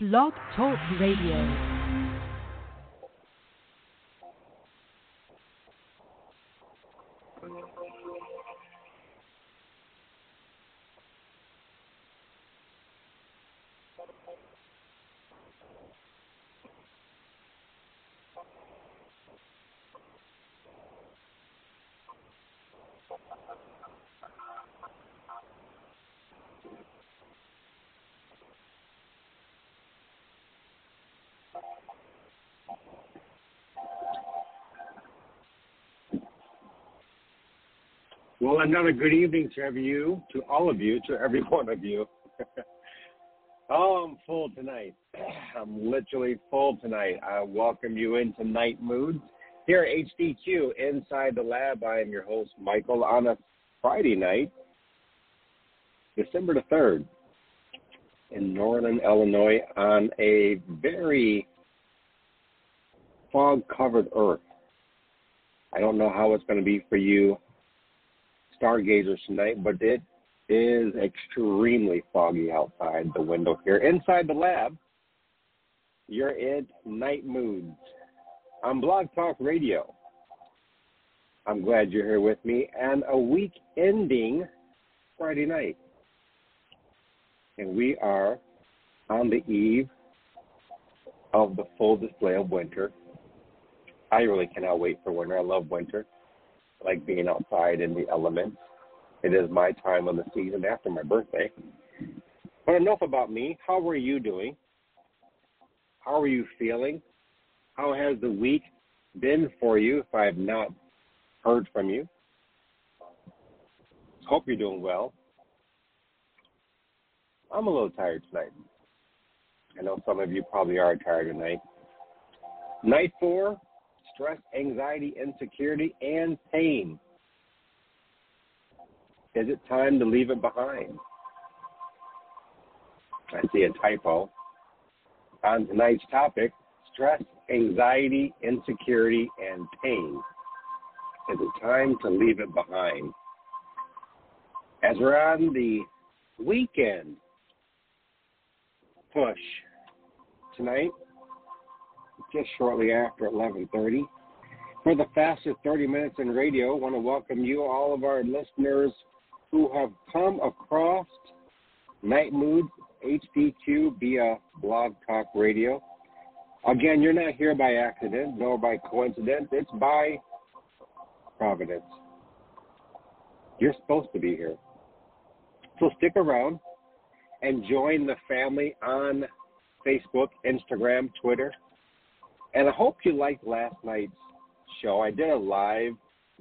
Blog Talk Radio. Well, another good evening to every you, to all of you, to every one of you. oh, I'm full tonight. I'm literally full tonight. I welcome you into Nite Moodz here at HDQ inside the lab. I am your host, Michael, on a Friday night, December the 3rd, in Northern Illinois on a very fog covered earth. I don't know how it's going to be for you stargazers tonight, but it is extremely foggy outside the window here. Inside the lab, you're in Nite Moodz on Blog Talk Radio. I'm glad you're here with me, and a week ending Friday night. And we are on the eve of the full display of winter. I really cannot wait for winter. I love winter like being outside in the elements. It is my time of the season after my birthday. But enough about me. How are you doing? How are you feeling? How has the week been for you if I have not heard from you? Hope you're doing well. I'm a little tired tonight. I know some of you probably are tired tonight. Night four stress, anxiety, insecurity, and pain. Is it time to leave it behind? I see a typo. On tonight's topic, stress, anxiety, insecurity, and pain. Is it time to leave it behind? As we're on the weekend push tonight, just shortly after 11:30. For the fastest 30 minutes in radio, I want to welcome you, all of our listeners who have come across Nite Mood HDQ via Blog Talk Radio. Again, you're not here by accident nor by coincidence. It's by providence. You're supposed to be here. So stick around and join the family on Facebook, Instagram, Twitter, and I hope you liked last night's show. I did a live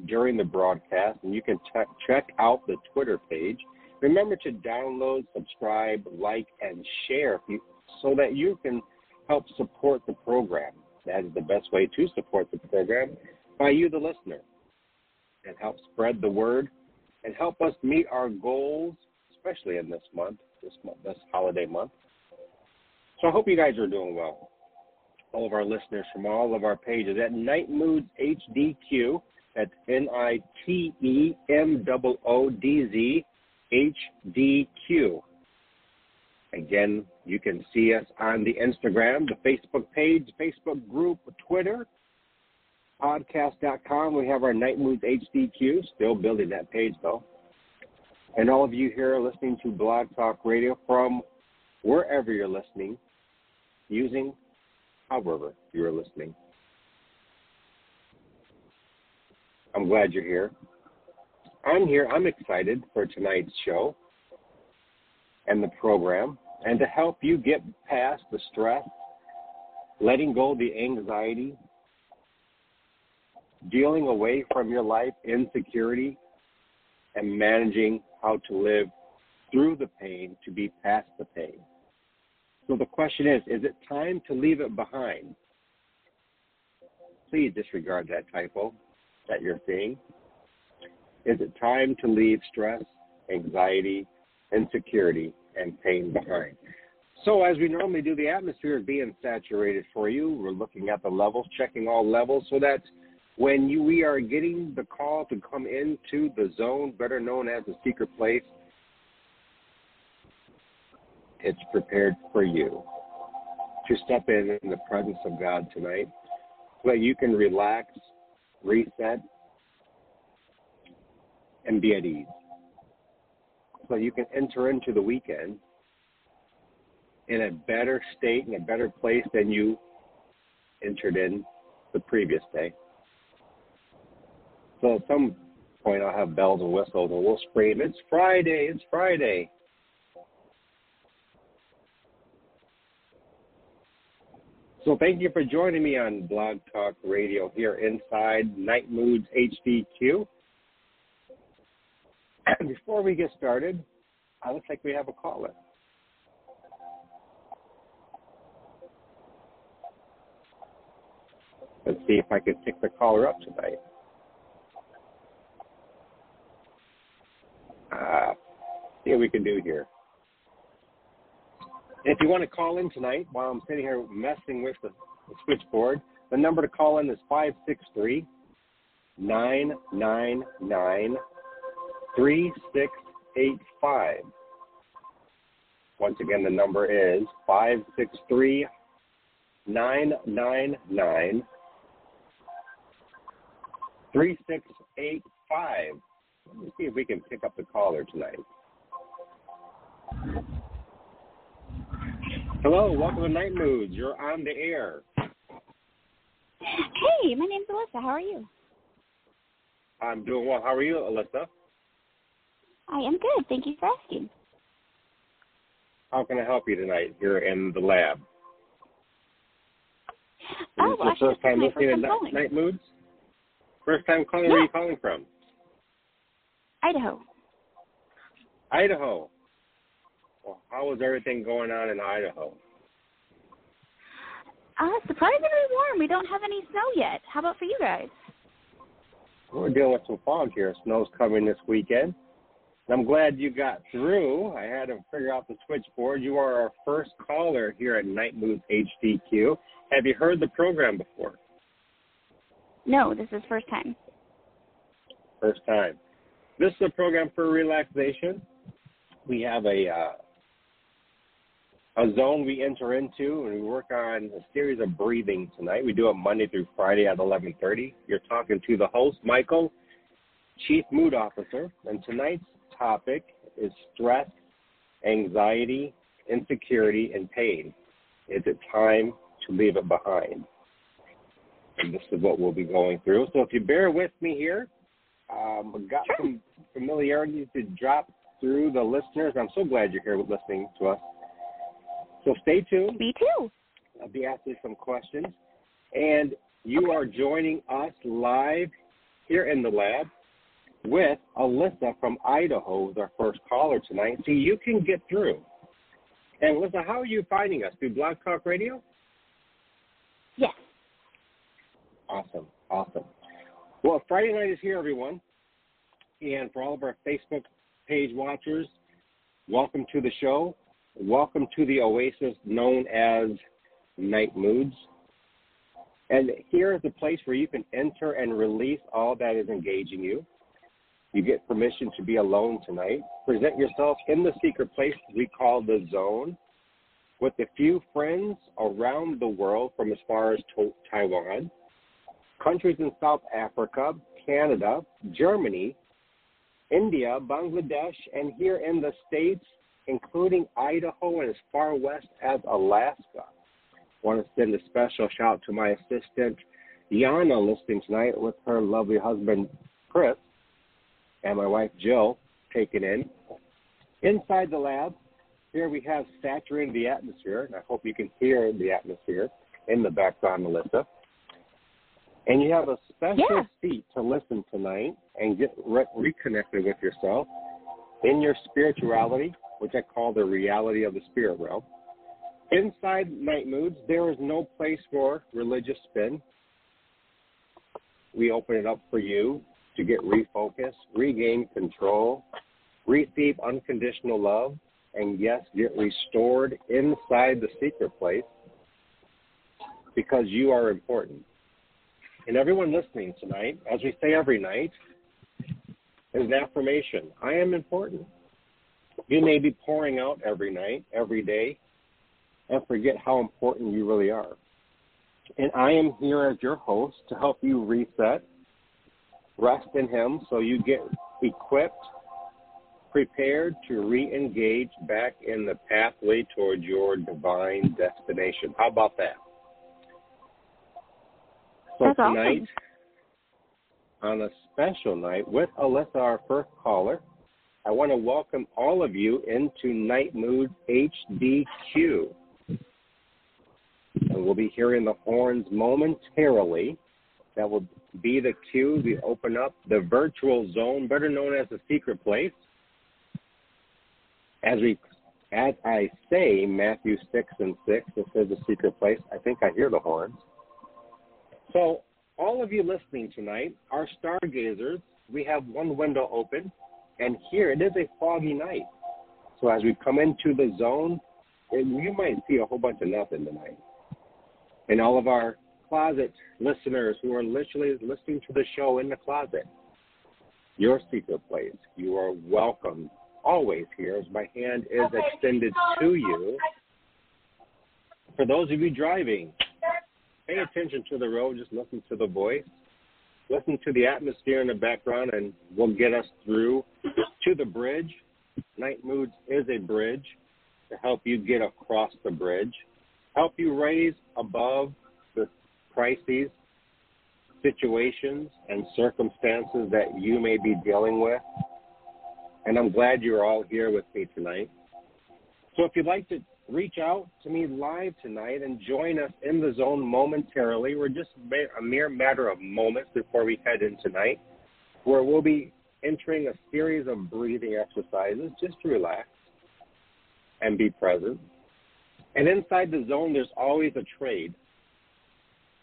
during the broadcast, and you can check check out the Twitter page. Remember to download, subscribe, like, and share you, so that you can help support the program. That is the best way to support the program by you, the listener, and help spread the word and help us meet our goals, especially in this month, this month, this holiday month. So I hope you guys are doing well all of our listeners from all of our pages at Nite Moodz HDQ. That's N I T E M O O D Z H D Q. Again, you can see us on the Instagram, the Facebook page, Facebook group, Twitter, podcast.com. We have our Nite Moodz HDQ, still building that page though. And all of you here listening to Blog Talk Radio from wherever you're listening using however you are listening. I'm glad you're here. I'm here. I'm excited for tonight's show and the program and to help you get past the stress, letting go the anxiety, dealing away from your life insecurity, and managing how to live through the pain to be past the pain. So the question is is it time to leave it behind? Please disregard that typo that you're seeing. Is it time to leave stress, anxiety, insecurity, and pain behind? So, as we normally do, the atmosphere is being saturated for you. We're looking at the levels, checking all levels, so that when you, we are getting the call to come into the zone, better known as the secret place, it's prepared for you. to step in in the presence of God tonight so that you can relax, reset, and be at ease. So you can enter into the weekend in a better state, in a better place than you entered in the previous day. So at some point I'll have bells and whistles and we'll scream, It's Friday, it's Friday. So thank you for joining me on Blog Talk Radio here inside Nite Moodz HDQ. Before we get started, I looks like we have a caller. Let's see if I can pick the caller up tonight. Uh, see what we can do here. If you want to call in tonight while I'm sitting here messing with the, the switchboard, the number to call in is 563 999 3685. Once again, the number is 563 999 3685. Let me see if we can pick up the caller tonight. Hello, welcome to Nite Moodz. You're on the air. Hey, my name's Alyssa. How are you? I'm doing well. How are you, Alyssa? I am good. Thank you for asking. How can I help you tonight here in the lab? Oh, Is well, this the actually, first time listening to night, night Moods? First time calling? Where are you calling from? Idaho. Idaho. Well, how is everything going on in Idaho? Uh, surprisingly warm. We don't have any snow yet. How about for you guys? We're dealing with some fog here. Snow's coming this weekend. I'm glad you got through. I had to figure out the switchboard. You are our first caller here at Nite Moodz HDQ. Have you heard the program before? No, this is first time. First time. This is a program for relaxation. We have a uh, a zone we enter into, and we work on a series of breathing tonight. We do it Monday through Friday at 11:30. You're talking to the host, Michael, Chief Mood Officer, and tonight's topic is stress, anxiety, insecurity, and pain. Is it time to leave it behind? And this is what we'll be going through. So if you bear with me here, um, we've got some familiarity to drop through the listeners. I'm so glad you're here listening to us. So stay tuned. Me too. I'll be asking some questions. And you are joining us live here in the lab with Alyssa from Idaho, who's our first caller tonight. So you can get through. And Alyssa, how are you finding us? Through Blog Talk Radio? Yes. Awesome. Awesome. Well, Friday night is here, everyone. And for all of our Facebook page watchers, welcome to the show. Welcome to the oasis known as Nite Moodz. And here is a place where you can enter and release all that is engaging you. You get permission to be alone tonight. Present yourself in the secret place we call the zone with a few friends around the world from as far as to- Taiwan, countries in South Africa, Canada, Germany, India, Bangladesh, and here in the States, including Idaho and as far west as Alaska. I want to send a special shout to my assistant, Yana, listening tonight with her lovely husband, Chris, and my wife, Jill, taking in. Inside the lab, here we have saturated the atmosphere, and I hope you can hear the atmosphere in the background, Melissa. And you have a special Yeah. seat to listen tonight and get re- reconnected with yourself in your spirituality, which I call the reality of the spirit realm. Inside Nite Moodz, there is no place for religious spin. We open it up for you to get refocused, regain control, receive unconditional love, and yes, get restored inside the secret place because you are important. And everyone listening tonight, as we say every night, is an affirmation. I am important. You may be pouring out every night, every day, and forget how important you really are. And I am here as your host to help you reset, rest in Him so you get equipped, prepared to re engage back in the pathway toward your divine destination. How about that? So That's tonight, awesome. on a special night with Alyssa, our first caller, I want to welcome all of you into Nite Mood HDQ. And we'll be hearing the horns momentarily. That will be the cue. We open up the virtual zone, better known as the secret place. As we, as I say, Matthew six and six, this is the secret place. I think I hear the horns. So, all of you listening tonight are stargazers. We have one window open, and here it is a foggy night. So, as we come into the zone, you might see a whole bunch of nothing tonight. And all of our closet listeners who are literally listening to the show in the closet, your secret place, you are welcome always here as my hand is extended to you. For those of you driving, pay attention to the road, just listen to the voice. Listen to the atmosphere in the background, and we'll get us through to the bridge. Nite Moodz is a bridge to help you get across the bridge, help you raise above the crises, situations, and circumstances that you may be dealing with. And I'm glad you're all here with me tonight. So if you'd like to reach out to me live tonight and join us in the zone momentarily. We're just a mere matter of moments before we head in tonight, where we'll be entering a series of breathing exercises just to relax and be present. And inside the zone, there's always a trade.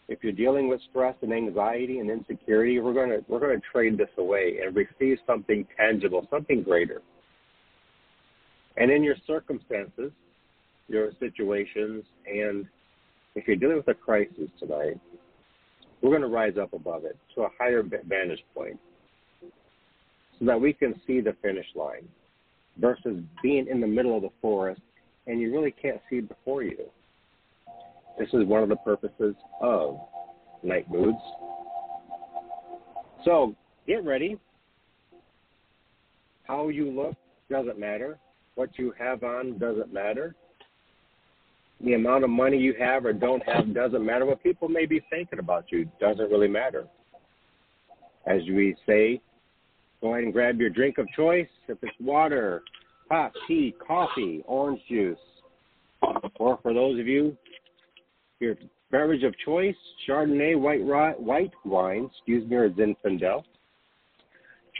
If you're dealing with stress and anxiety and insecurity, we're going to we're to trade this away and receive something tangible, something greater. And in your circumstances, your situations, and if you're dealing with a crisis tonight, we're going to rise up above it to a higher vantage point so that we can see the finish line versus being in the middle of the forest and you really can't see before you. This is one of the purposes of Nite Moodz. So get ready. How you look doesn't matter. What you have on doesn't matter the amount of money you have or don't have doesn't matter. What people may be thinking about you doesn't really matter. As we say, go ahead and grab your drink of choice. If it's water, hot tea, coffee, orange juice, or for those of you, your beverage of choice, Chardonnay, white, white wine, excuse me, or Zinfandel.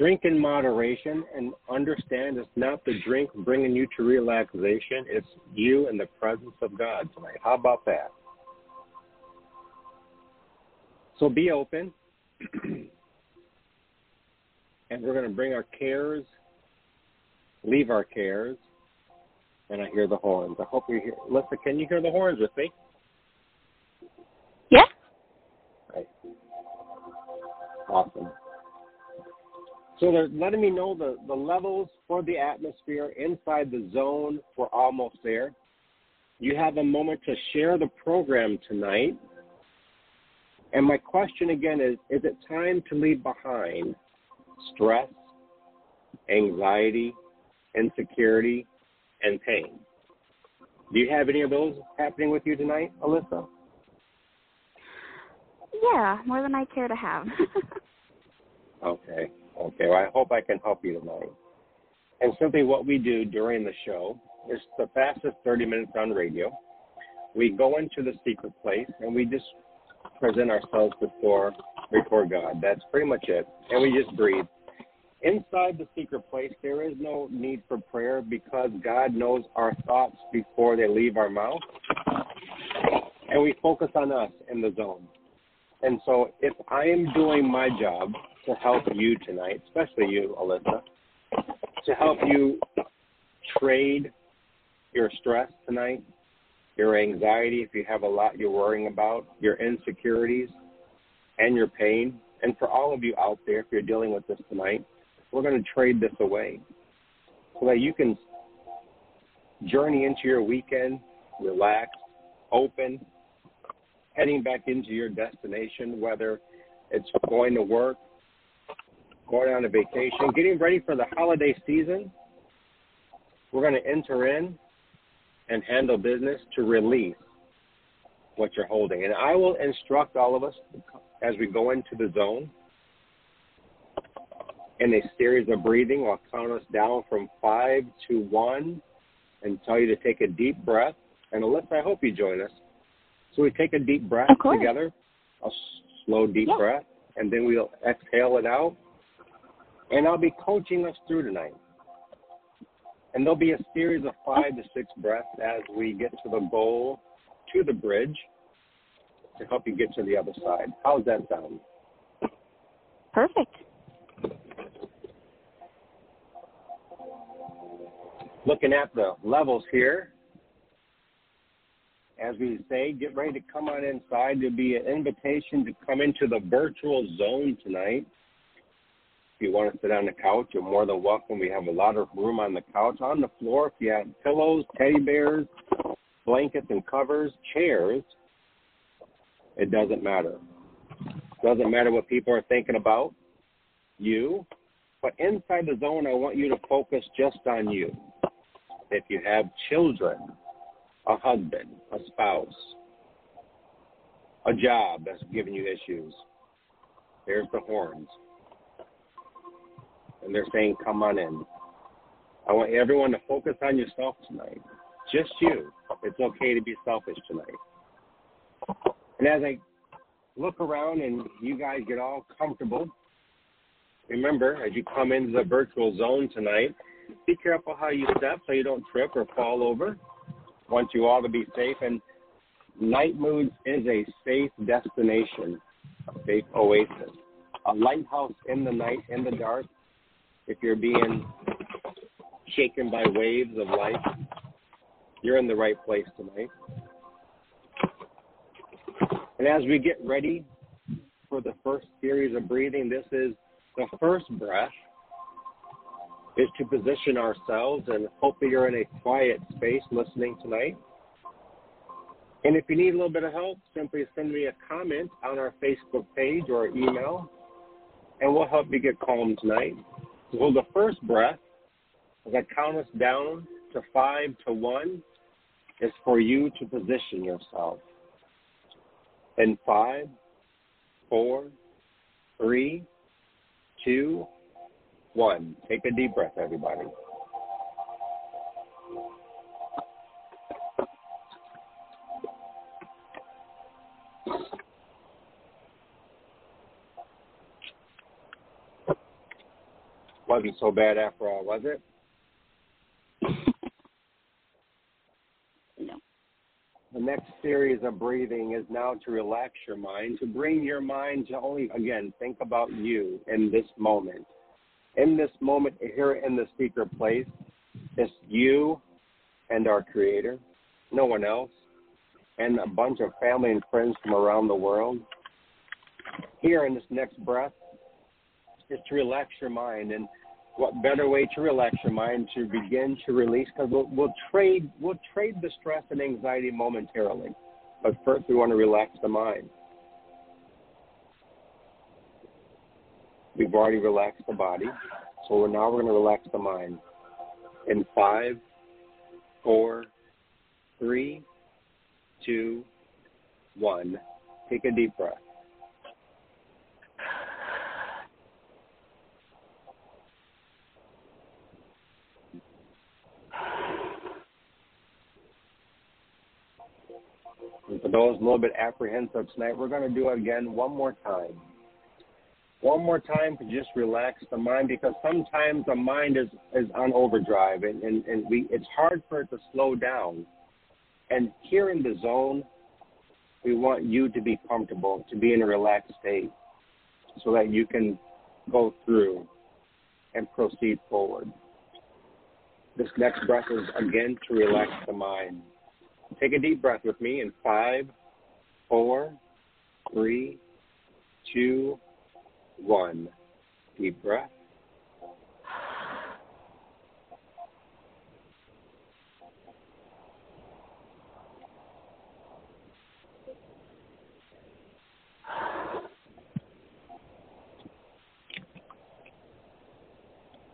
Drink in moderation and understand it's not the drink bringing you to relaxation, it's you in the presence of God tonight. How about that? So be open. and we're going to bring our cares, leave our cares, and I hear the horns. I hope you hear. Lisa, can you hear the horns with me? Yeah. Right. Awesome. So they're letting me know the, the levels for the atmosphere inside the zone. We're almost there. You have a moment to share the program tonight. And my question again is Is it time to leave behind stress, anxiety, insecurity, and pain? Do you have any of those happening with you tonight, Alyssa? Yeah, more than I care to have. okay. Okay, well, I hope I can help you tonight. And simply what we do during the show is the fastest 30 minutes on radio. We go into the secret place and we just present ourselves before before God. That's pretty much it. And we just breathe. Inside the secret place, there is no need for prayer because God knows our thoughts before they leave our mouth. And we focus on us in the zone. And so if I am doing my job to help you tonight, especially you, Alyssa, to help you trade your stress tonight, your anxiety, if you have a lot you're worrying about, your insecurities, and your pain. And for all of you out there, if you're dealing with this tonight, we're going to trade this away so that you can journey into your weekend relaxed, open, heading back into your destination, whether it's going to work, going on a vacation, getting ready for the holiday season. We're going to enter in and handle business to release what you're holding. And I will instruct all of us as we go into the zone in a series of breathing. I'll count us down from five to one and tell you to take a deep breath. And Alyssa, I hope you join us. So we take a deep breath together, a slow deep yeah. breath, and then we'll exhale it out. And I'll be coaching us through tonight. And there'll be a series of five to six breaths as we get to the goal, to the bridge, to help you get to the other side. How's that sound? Perfect. Looking at the levels here, as we say, get ready to come on inside. There'll be an invitation to come into the virtual zone tonight. You want to sit on the couch, you're more than welcome. We have a lot of room on the couch. On the floor, if you have pillows, teddy bears, blankets and covers, chairs, it doesn't matter. It Doesn't matter what people are thinking about you. But inside the zone, I want you to focus just on you. If you have children, a husband, a spouse, a job that's giving you issues, there's the horns. And they're saying, come on in. I want everyone to focus on yourself tonight. Just you. It's okay to be selfish tonight. And as I look around and you guys get all comfortable, remember, as you come into the virtual zone tonight, be careful how you step so you don't trip or fall over. Want you all to be safe. And Nite Moodz is a safe destination, a safe oasis, a lighthouse in the night, in the dark. If you're being shaken by waves of life, you're in the right place tonight. And as we get ready for the first series of breathing, this is the first breath is to position ourselves and hopefully you're in a quiet space listening tonight. And if you need a little bit of help, simply send me a comment on our Facebook page or email, and we'll help you get calm tonight. So the first breath, as I count us down to five to one, is for you to position yourself. In five, four, three, two, one. Take a deep breath, everybody. Wasn't so bad after all, was it? no. The next series of breathing is now to relax your mind, to bring your mind to only, again, think about you in this moment in this moment here in the secret place, it's you and our Creator, no one else, and a bunch of family and friends from around the world. Here in this next breath is to relax your mind. And what better way to relax your mind to begin to release? Because we'll, we'll trade we'll trade the stress and anxiety momentarily, but first we want to relax the mind. We've already relaxed the body, so now we're going to relax the mind. In five, four, three, two, one. Take a deep breath. And for those a little bit apprehensive tonight, we're going to do it again one more time one more time to just relax the mind because sometimes the mind is, is on overdrive and, and, and we it's hard for it to slow down. And here in the zone, we want you to be comfortable, to be in a relaxed state so that you can go through and proceed forward. This next breath is again to relax the mind. Take a deep breath with me in five, four, three, two, one. Deep breath.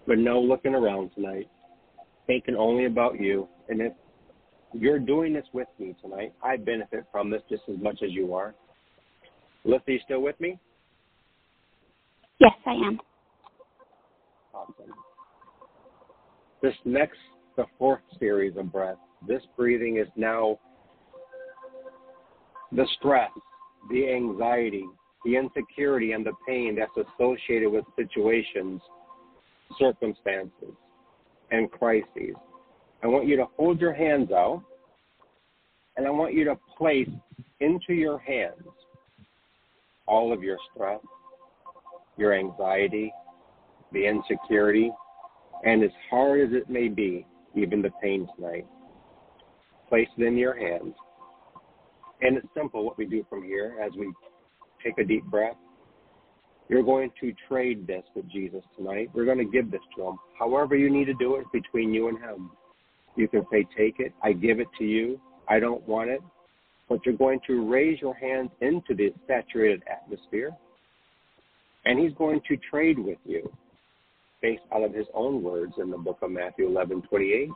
But no looking around tonight. Thinking only about you, and it's you're doing this with me tonight, I benefit from this just as much as you are. Alyssa, you still with me? Yes, I am. Awesome. This next, the fourth series of breath, this breathing is now the stress, the anxiety, the insecurity, and the pain that's associated with situations, circumstances, and crises. I want you to hold your hands out, and I want you to place into your hands all of your stress, your anxiety, the insecurity, and as hard as it may be, even the pain tonight, place it in your hands. And it's simple what we do from here as we take a deep breath. You're going to trade this with Jesus tonight. We're going to give this to him. However, you need to do it between you and him. You can say, Take it. I give it to you. I don't want it. But you're going to raise your hands into the saturated atmosphere. And he's going to trade with you based out of his own words in the book of Matthew 11 28.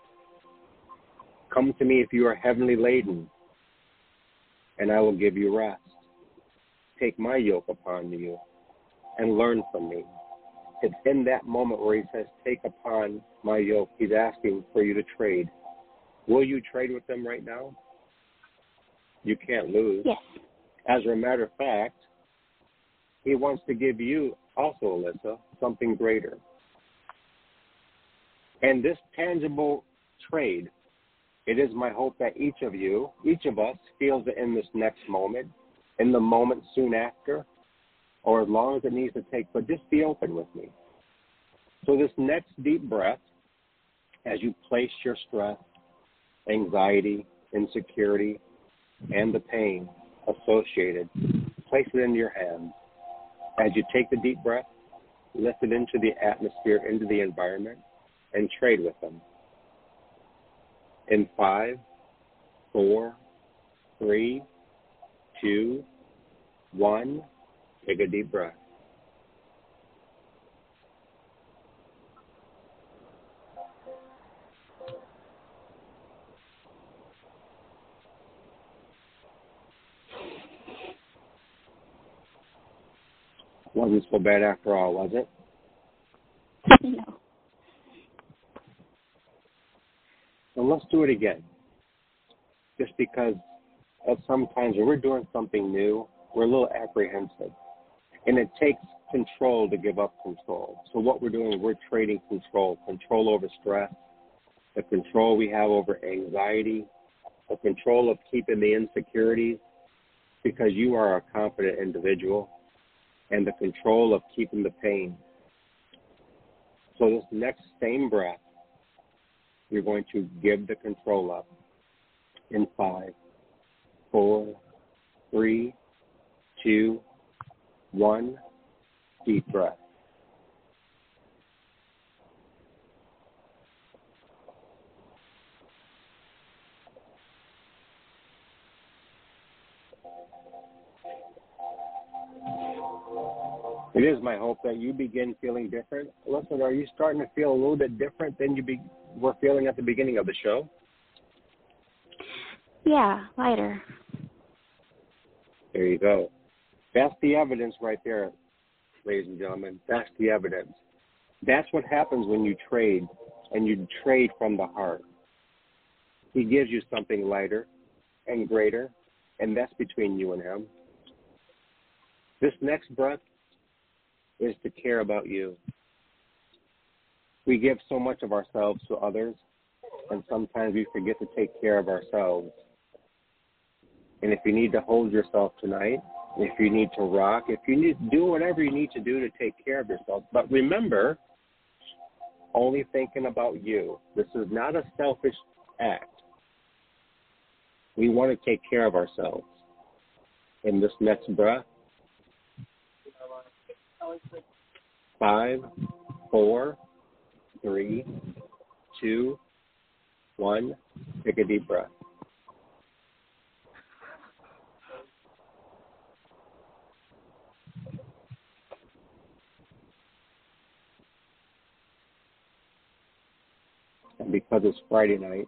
Come to me if you are heavily laden, and I will give you rest. Take my yoke upon you and learn from me. It's in that moment where he says, Take upon my yoke. He's asking for you to trade. Will you trade with them right now? You can't lose. Yes. As a matter of fact, he wants to give you also, Alyssa, something greater. And this tangible trade, it is my hope that each of you, each of us, feels it in this next moment, in the moment soon after, or as long as it needs to take, but just be open with me. So, this next deep breath, as you place your stress, anxiety, insecurity, and the pain associated, place it into your hands. As you take the deep breath, lift it into the atmosphere, into the environment, and trade with them. In five, four, three, two, one, take a deep breath. Wasn't so bad after all, was it? no. So let's do it again. Just because at sometimes when we're doing something new, we're a little apprehensive. And it takes control to give up control. So what we're doing, we're trading control, control over stress, the control we have over anxiety, the control of keeping the insecurities, because you are a confident individual, and the control of keeping the pain. So this next same breath, you're going to give the control up in five, four, three, two, one. Deep breath. It is my hope that you begin feeling different. Listen, are you starting to feel a little bit different than you be, were feeling at the beginning of the show? Yeah, lighter. There you go. That's the evidence right there, ladies and gentlemen. That's the evidence. That's what happens when you trade and you trade from the heart. He gives you something lighter and greater, and that's between you and him. This next breath is to care about you. We give so much of ourselves to others, and sometimes we forget to take care of ourselves. And if you need to hold yourself tonight, if you need to rock, if you need do whatever you need to do to take care of yourself, but remember, only thinking about you. This is not a selfish act. We want to take care of ourselves. In this next breath, Five, four, three, two, one. Take a deep breath. And because it's Friday night,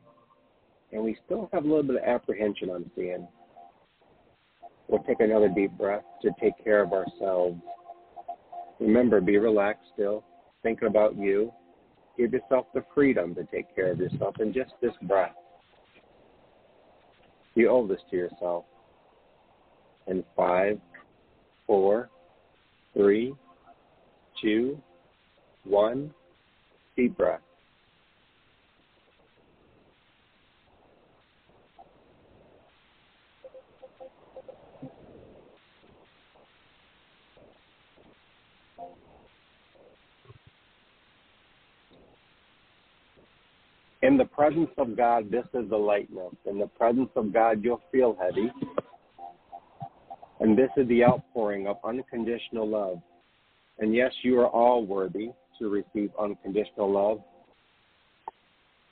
and we still have a little bit of apprehension on seeing, we'll take another deep breath to take care of ourselves. Remember, be relaxed still, thinking about you. Give yourself the freedom to take care of yourself in just this breath. You owe this to yourself. In five, four, three, two, one, deep breath. In the presence of God, this is the lightness. In the presence of God, you'll feel heavy. And this is the outpouring of unconditional love. And yes, you are all worthy to receive unconditional love.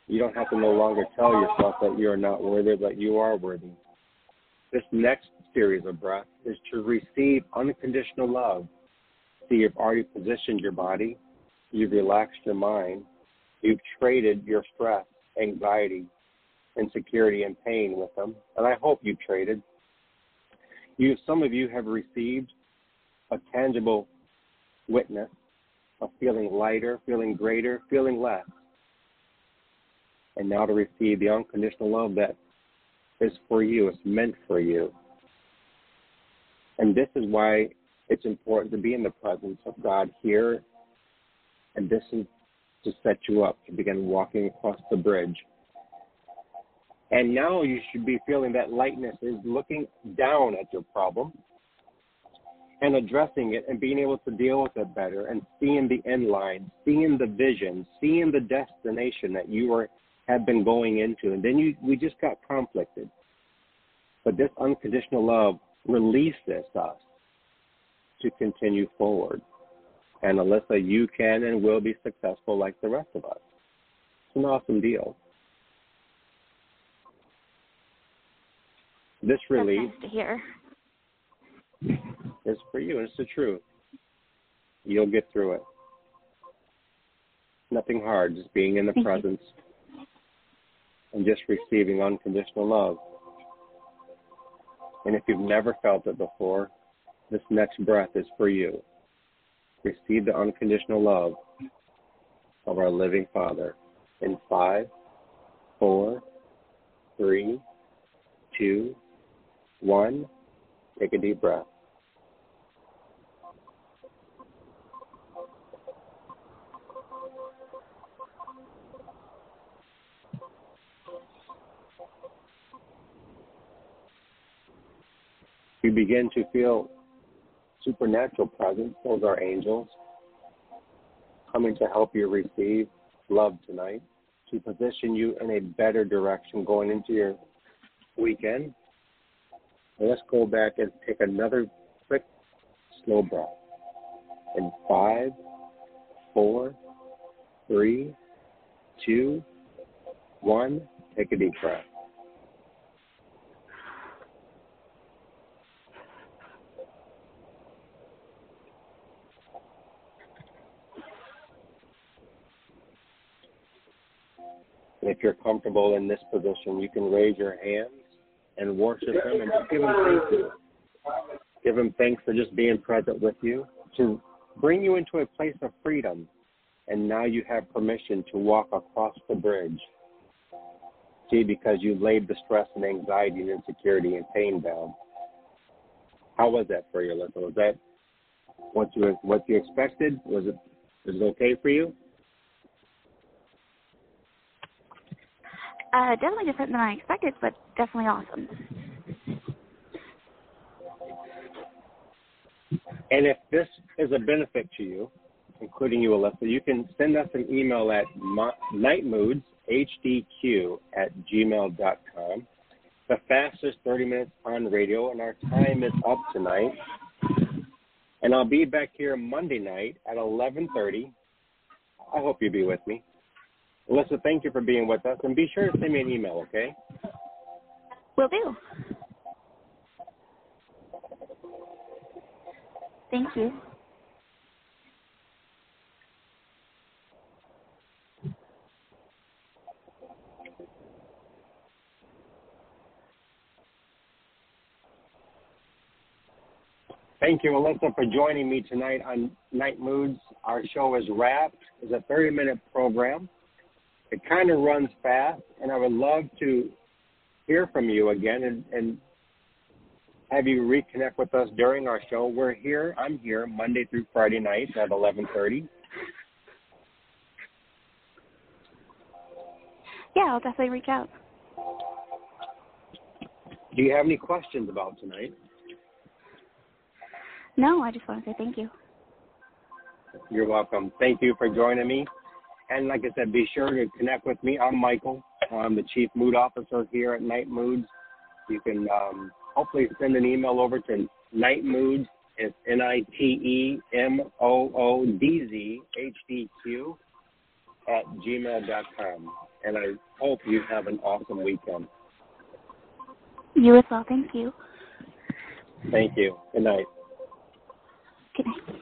You don't have to no longer tell yourself that you are not worthy, but you are worthy. This next series of breaths is to receive unconditional love. See, you've already positioned your body, you've relaxed your mind, You've traded your stress, anxiety, insecurity, and pain with them, and I hope you've traded. You, some of you have received a tangible witness of feeling lighter, feeling greater, feeling less, and now to receive the unconditional love that is for you, it's meant for you. And this is why it's important to be in the presence of God here. And this is to set you up to begin walking across the bridge. And now you should be feeling that lightness is looking down at your problem and addressing it and being able to deal with it better and seeing the end line, seeing the vision, seeing the destination that you are have been going into. And then you we just got conflicted. But this unconditional love releases us to continue forward. And Alyssa, you can and will be successful like the rest of us. It's an awesome deal. This release nice hear. is for you, and it's the truth. You'll get through it. Nothing hard, just being in the Thank presence and just receiving unconditional love. And if you've never felt it before, this next breath is for you receive the unconditional love of our living Father in five, four, three, two, one. Take a deep breath. You begin to feel supernatural presence. Those are angels coming to help you receive love tonight, to position you in a better direction going into your weekend. Let's go back and take another quick, slow breath. In five, four, three, two, one, take a deep breath. And if you're comfortable in this position, you can raise your hands and worship Him and just give Him thanks. Give Him thanks for just being present with you to bring you into a place of freedom. And now you have permission to walk across the bridge. See, because you laid the stress and anxiety and insecurity and pain down. How was that for you, Alyssa? Was that what you what you expected? Was it was it okay for you? Uh, definitely different than I expected, but definitely awesome. And if this is a benefit to you, including you, Alyssa, you can send us an email at nightmoodshdq at gmail.com. The fastest 30 minutes on radio, and our time is up tonight. And I'll be back here Monday night at 11:30. I hope you'll be with me. Alyssa, thank you for being with us, and be sure to send me an email, okay? Will do. Thank you. Thank you, Alyssa, for joining me tonight on Nite Moodz. Our show is wrapped. It's a 30 minute program. It kind of runs fast, and I would love to hear from you again and, and have you reconnect with us during our show. We're here. I'm here Monday through Friday nights at 11:30. Yeah, I'll definitely reach out. Do you have any questions about tonight? No, I just want to say thank you. You're welcome. Thank you for joining me. And like I said, be sure to connect with me. I'm Michael. I'm the Chief Mood Officer here at Nite Moodz. You can um, hopefully send an email over to Nite Moodz. It's N I T E M O O D Z H D Q at gmail.com. And I hope you have an awesome weekend. You as well. Thank you. Thank you. Good night. Good night.